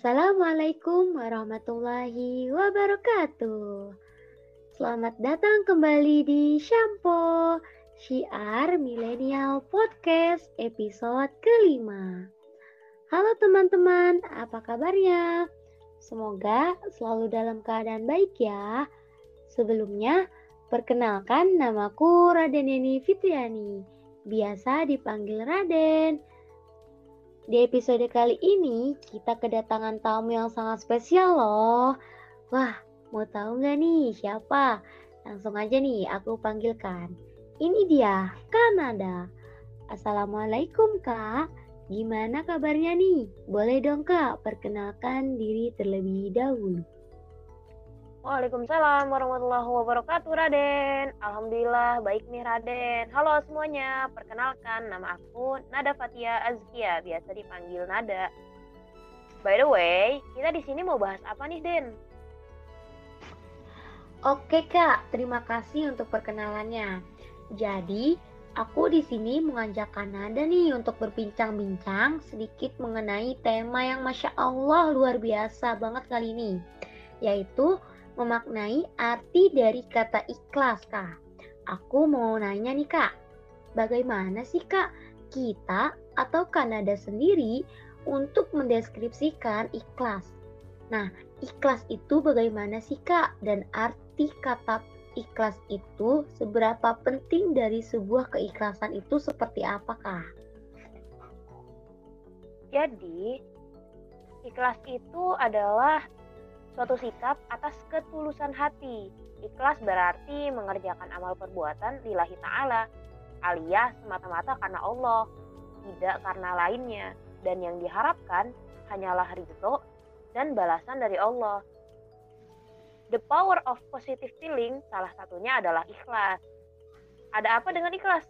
Assalamualaikum warahmatullahi wabarakatuh. Selamat datang kembali di Shampo Syiar Milenial Podcast episode kelima. Halo teman-teman, apa kabarnya? Semoga selalu dalam keadaan baik ya. Sebelumnya, perkenalkan namaku Raden Yeni Fitriani, biasa dipanggil Raden. Di episode kali ini kita kedatangan tamu yang sangat spesial loh. Wah, mau tahu nggak nih siapa? Langsung aja nih aku panggilkan. Ini dia, Kanada. Assalamualaikum kak, gimana kabarnya nih? Boleh dong kak, perkenalkan diri terlebih dahulu. Waalaikumsalam warahmatullahi wabarakatuh Raden. Alhamdulillah baik nih Raden. Halo semuanya, perkenalkan nama aku Nada Fatia Azkia Biasa dipanggil Nada. By the way, kita di sini mau bahas apa nih Den? Oke kak, terima kasih untuk perkenalannya. Jadi, aku di sini mengajak Kanada nih untuk berbincang-bincang sedikit mengenai tema yang Masya Allah luar biasa banget kali ini Yaitu memaknai arti dari kata ikhlas, Kak. Aku mau nanya nih, Kak. Bagaimana sih, Kak, kita atau Kanada sendiri untuk mendeskripsikan ikhlas? Nah, ikhlas itu bagaimana sih, Kak? Dan arti kata ikhlas itu seberapa penting dari sebuah keikhlasan itu seperti apa, Kak? Jadi, ikhlas itu adalah suatu sikap atas ketulusan hati. Ikhlas berarti mengerjakan amal perbuatan lillahi ta'ala, alias semata-mata karena Allah, tidak karena lainnya. Dan yang diharapkan hanyalah ridho dan balasan dari Allah. The power of positive feeling salah satunya adalah ikhlas. Ada apa dengan ikhlas?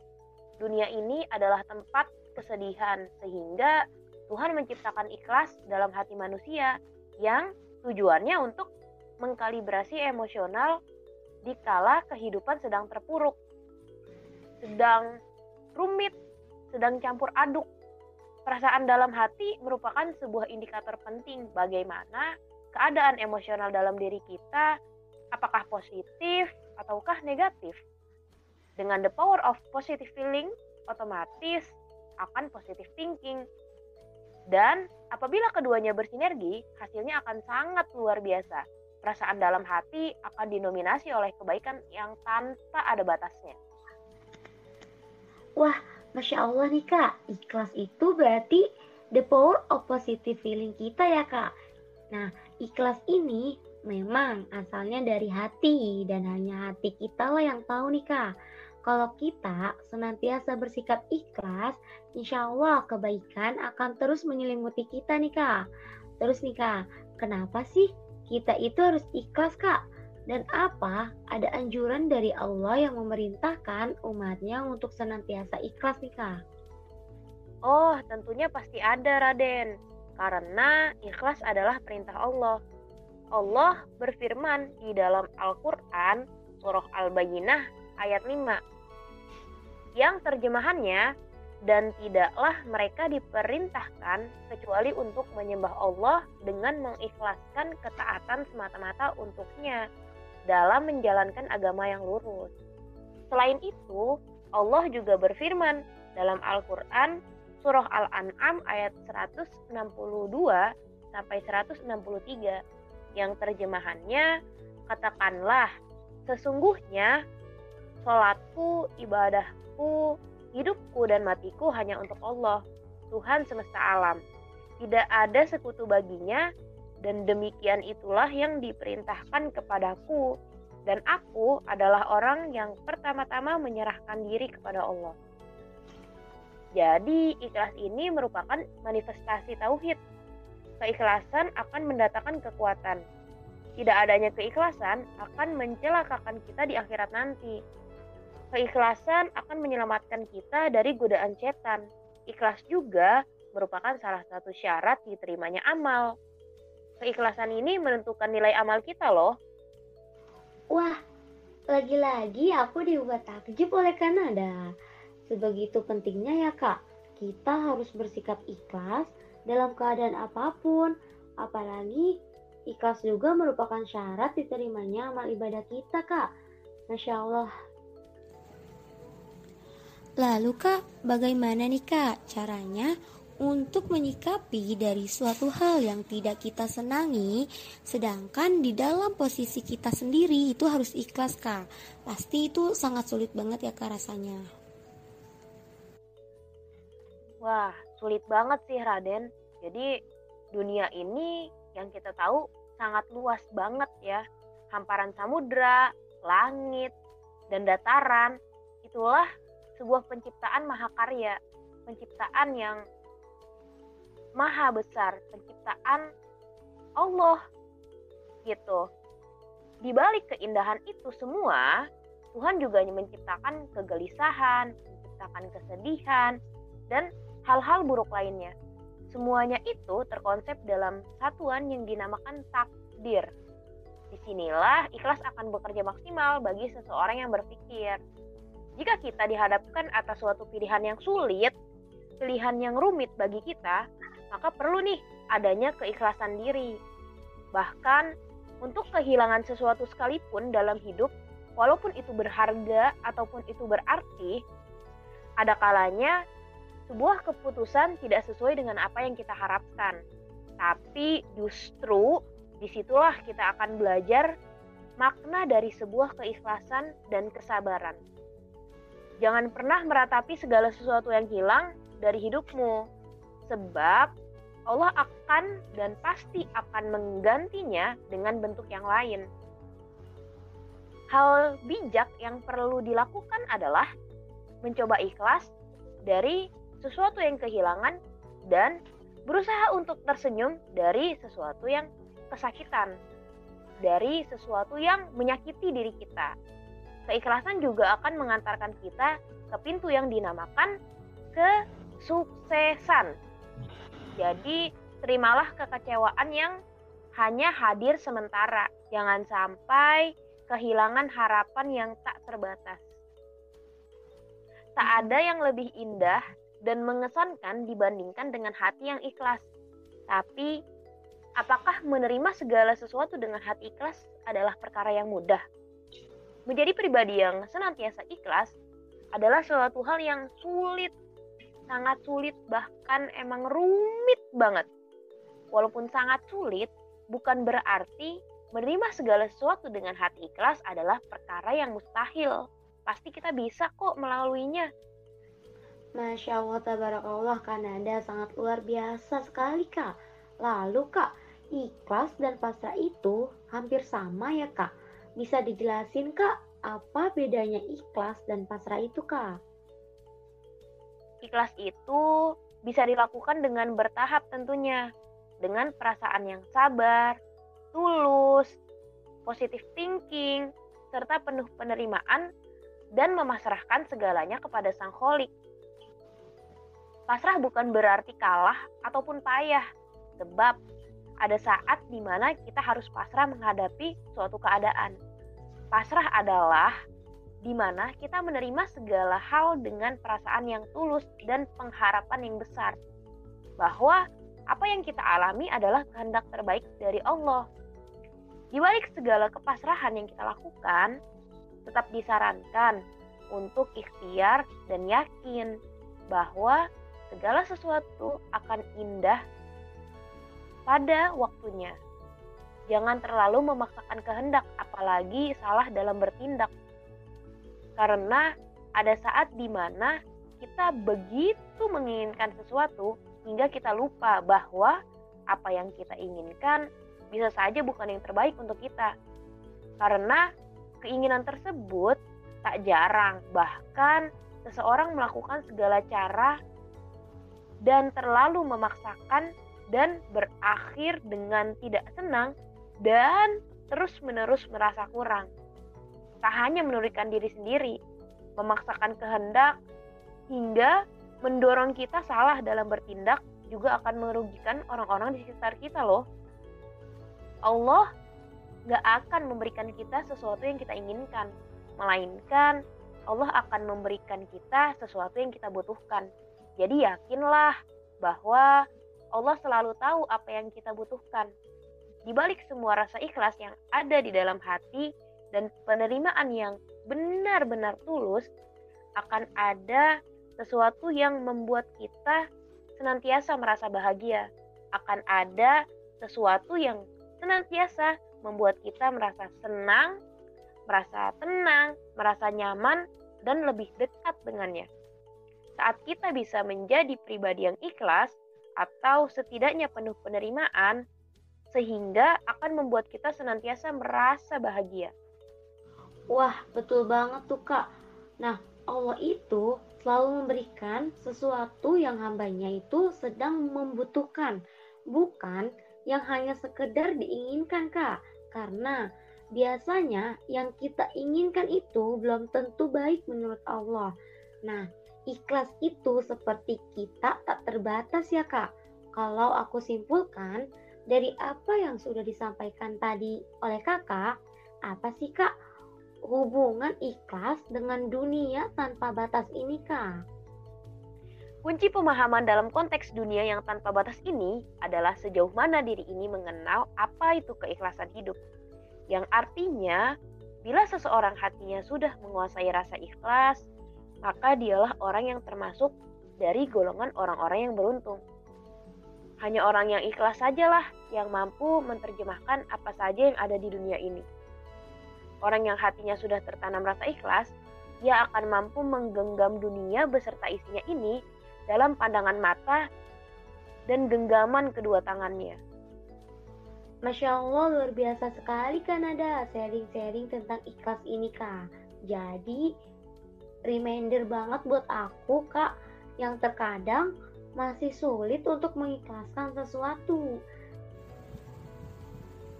Dunia ini adalah tempat kesedihan, sehingga Tuhan menciptakan ikhlas dalam hati manusia yang Tujuannya untuk mengkalibrasi emosional di kala kehidupan sedang terpuruk, sedang rumit, sedang campur aduk. Perasaan dalam hati merupakan sebuah indikator penting bagaimana keadaan emosional dalam diri kita, apakah positif ataukah negatif. Dengan the power of positive feeling, otomatis akan positive thinking. Dan Apabila keduanya bersinergi, hasilnya akan sangat luar biasa. Perasaan dalam hati akan dinominasi oleh kebaikan yang tanpa ada batasnya. Wah, Masya Allah nih Kak, ikhlas itu berarti the power of positive feeling kita ya Kak. Nah, ikhlas ini memang asalnya dari hati dan hanya hati kita lah yang tahu nih Kak. Kalau kita senantiasa bersikap ikhlas, insya Allah kebaikan akan terus menyelimuti kita nih kak. Terus nih kak, kenapa sih kita itu harus ikhlas kak? Dan apa ada anjuran dari Allah yang memerintahkan umatnya untuk senantiasa ikhlas nih kak? Oh, tentunya pasti ada Raden. Karena ikhlas adalah perintah Allah. Allah berfirman di dalam Al-Quran surah Al-Bayyinah ayat 5 yang terjemahannya dan tidaklah mereka diperintahkan kecuali untuk menyembah Allah dengan mengikhlaskan ketaatan semata-mata untuknya dalam menjalankan agama yang lurus. Selain itu, Allah juga berfirman dalam Al-Quran surah Al-An'am ayat 162 sampai 163 yang terjemahannya katakanlah sesungguhnya Sholatku, ibadahku, hidupku dan matiku hanya untuk Allah, Tuhan semesta alam. Tidak ada sekutu baginya, dan demikian itulah yang diperintahkan kepadaku, dan aku adalah orang yang pertama-tama menyerahkan diri kepada Allah. Jadi, ikhlas ini merupakan manifestasi tauhid. Keikhlasan akan mendatangkan kekuatan. Tidak adanya keikhlasan akan mencelakakan kita di akhirat nanti. Keikhlasan akan menyelamatkan kita dari godaan setan. Ikhlas juga merupakan salah satu syarat diterimanya amal. Keikhlasan ini menentukan nilai amal kita loh. Wah, lagi-lagi aku dibuat takjub oleh Kanada. Sebegitu pentingnya ya kak, kita harus bersikap ikhlas dalam keadaan apa pun. Apalagi ikhlas juga merupakan syarat diterimanya amal ibadah kita, Kak. Masya Allah. Lalu Kak, bagaimana nih Kak caranya untuk menyikapi dari suatu hal yang tidak kita senangi, sedangkan di dalam posisi kita sendiri itu harus ikhlas kak. Pasti itu sangat sulit banget ya kak rasanya. Wah, sulit banget sih Raden. Jadi dunia ini yang kita tahu sangat luas banget ya. Hamparan samudra, langit, dan dataran. Itulah sebuah penciptaan mahakarya, penciptaan yang maha besar penciptaan Allah gitu. Di balik keindahan itu semua, Tuhan juga menciptakan kegelisahan, menciptakan kesedihan, dan hal-hal buruk lainnya. Semuanya itu terkonsep dalam satuan yang dinamakan takdir. Di sinilah ikhlas akan bekerja maksimal bagi seseorang yang berpikir. Jika kita dihadapkan atas suatu pilihan yang sulit, pilihan yang rumit bagi kita, maka perlu nih adanya keikhlasan diri. Bahkan untuk kehilangan sesuatu sekalipun dalam hidup, walaupun itu berharga ataupun itu berarti, ada kalanya sebuah keputusan tidak sesuai dengan apa yang kita harapkan. Tapi justru di situlah kita akan belajar makna dari sebuah keikhlasan dan kesabaran. Jangan pernah meratapi segala sesuatu yang hilang dari hidupmu, sebab Allah akan dan pasti akan menggantinya dengan bentuk yang lain. Hal bijak yang perlu dilakukan adalah mencoba ikhlas dari sesuatu yang kehilangan dan berusaha untuk tersenyum dari sesuatu yang kesakitan, dari sesuatu yang menyakiti diri kita. Keikhlasan juga akan mengantarkan kita ke pintu yang dinamakan kesuksesan jadi, terimalah kekecewaan yang hanya hadir sementara. Jangan sampai kehilangan harapan yang tak terbatas. Tak ada yang lebih indah dan mengesankan dibandingkan dengan hati yang ikhlas. Tapi, apakah menerima segala sesuatu dengan hati ikhlas adalah perkara yang mudah? Menjadi pribadi yang senantiasa ikhlas adalah suatu hal yang sulit sangat sulit bahkan emang rumit banget. Walaupun sangat sulit, bukan berarti menerima segala sesuatu dengan hati ikhlas adalah perkara yang mustahil. Pasti kita bisa kok melaluinya. Masya Allah, tabarakallah, Kanada sangat luar biasa sekali, Kak. Lalu, Kak, ikhlas dan pasrah itu hampir sama ya, Kak? Bisa dijelasin, Kak, apa bedanya ikhlas dan pasrah itu, Kak? Ikhlas itu bisa dilakukan dengan bertahap tentunya, dengan perasaan yang sabar, tulus, positive thinking, serta penuh penerimaan dan memasrahkan segalanya kepada Sang Holik. Pasrah bukan berarti kalah ataupun payah, sebab ada saat di mana kita harus pasrah menghadapi suatu keadaan. Pasrah adalah di mana kita menerima segala hal dengan perasaan yang tulus dan pengharapan yang besar bahwa apa yang kita alami adalah kehendak terbaik dari Allah. Di balik segala kepasrahan yang kita lakukan, tetap disarankan untuk ikhtiar dan yakin bahwa segala sesuatu akan indah pada waktunya. Jangan terlalu memaksakan kehendak, apalagi salah dalam bertindak karena ada saat di mana kita begitu menginginkan sesuatu hingga kita lupa bahwa apa yang kita inginkan bisa saja bukan yang terbaik untuk kita. Karena keinginan tersebut tak jarang, bahkan seseorang melakukan segala cara dan terlalu memaksakan dan berakhir dengan tidak senang dan terus-menerus merasa kurang tak hanya menurunkan diri sendiri, memaksakan kehendak, hingga mendorong kita salah dalam bertindak juga akan merugikan orang-orang di sekitar kita loh. Allah gak akan memberikan kita sesuatu yang kita inginkan, melainkan Allah akan memberikan kita sesuatu yang kita butuhkan. Jadi yakinlah bahwa Allah selalu tahu apa yang kita butuhkan. Di balik semua rasa ikhlas yang ada di dalam hati dan penerimaan yang benar-benar tulus, akan ada sesuatu yang membuat kita senantiasa merasa bahagia. Akan ada sesuatu yang senantiasa membuat kita merasa senang, merasa tenang, merasa nyaman, dan lebih dekat dengannya. Saat kita bisa menjadi pribadi yang ikhlas, atau setidaknya penuh penerimaan, sehingga akan membuat kita senantiasa merasa bahagia. Wah, betul banget tuh kak. Nah, Allah itu selalu memberikan sesuatu yang hambanya itu sedang membutuhkan, bukan yang hanya sekedar diinginkan kak. Karena biasanya yang kita inginkan itu belum tentu baik menurut Allah. Nah, ikhlas itu seperti kita tak terbatas ya kak. Kalau aku simpulkan, dari apa yang sudah disampaikan tadi oleh kakak, apa sih kak hubungan ikhlas dengan dunia tanpa batas ini kak? Kunci pemahaman dalam konteks dunia yang tanpa batas ini adalah sejauh mana diri ini mengenal apa itu keikhlasan hidup. Yang artinya, bila seseorang hatinya sudah menguasai rasa ikhlas, maka dialah orang yang termasuk dari golongan orang-orang yang beruntung. Hanya orang yang ikhlas sajalah yang mampu menerjemahkan apa saja yang ada di dunia ini. Orang yang hatinya sudah tertanam rasa ikhlas, ia akan mampu menggenggam dunia beserta isinya ini dalam pandangan mata dan genggaman kedua tangannya. Masya Allah luar biasa sekali kan ada sharing-sharing tentang ikhlas ini kak. Jadi reminder banget buat aku kak yang terkadang masih sulit untuk mengikhlaskan sesuatu.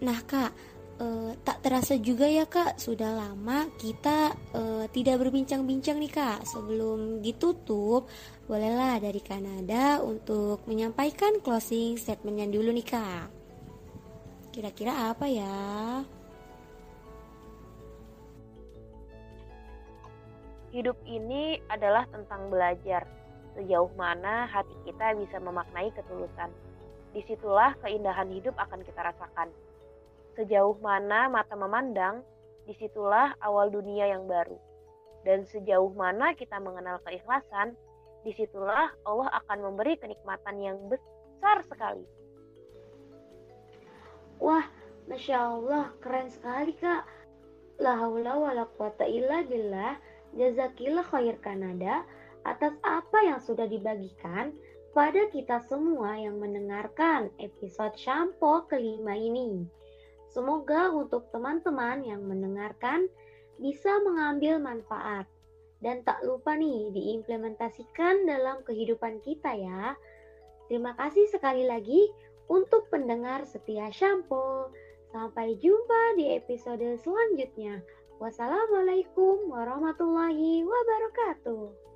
Nah kak, e, tak terasa juga ya kak, sudah lama kita e, tidak berbincang-bincang nih kak. Sebelum ditutup, bolehlah dari Kanada untuk menyampaikan closing statementnya dulu nih kak. Kira-kira apa ya? Hidup ini adalah tentang belajar sejauh mana hati kita bisa memaknai ketulusan. Di situlah keindahan hidup akan kita rasakan. Sejauh mana mata memandang, di situlah awal dunia yang baru. Dan sejauh mana kita mengenal keikhlasan, di situlah Allah akan memberi kenikmatan yang besar sekali. Wah, Masya Allah, keren sekali kak. La haula wa la quwata illa billah. Jazakillah khair Kanada atas apa yang sudah dibagikan pada kita semua yang mendengarkan episode Shampoo kelima ini. Semoga untuk teman-teman yang mendengarkan bisa mengambil manfaat dan tak lupa nih diimplementasikan dalam kehidupan kita ya. Terima kasih sekali lagi untuk pendengar setia Shampoo. Sampai jumpa di episode selanjutnya. Wassalamualaikum warahmatullahi wabarakatuh.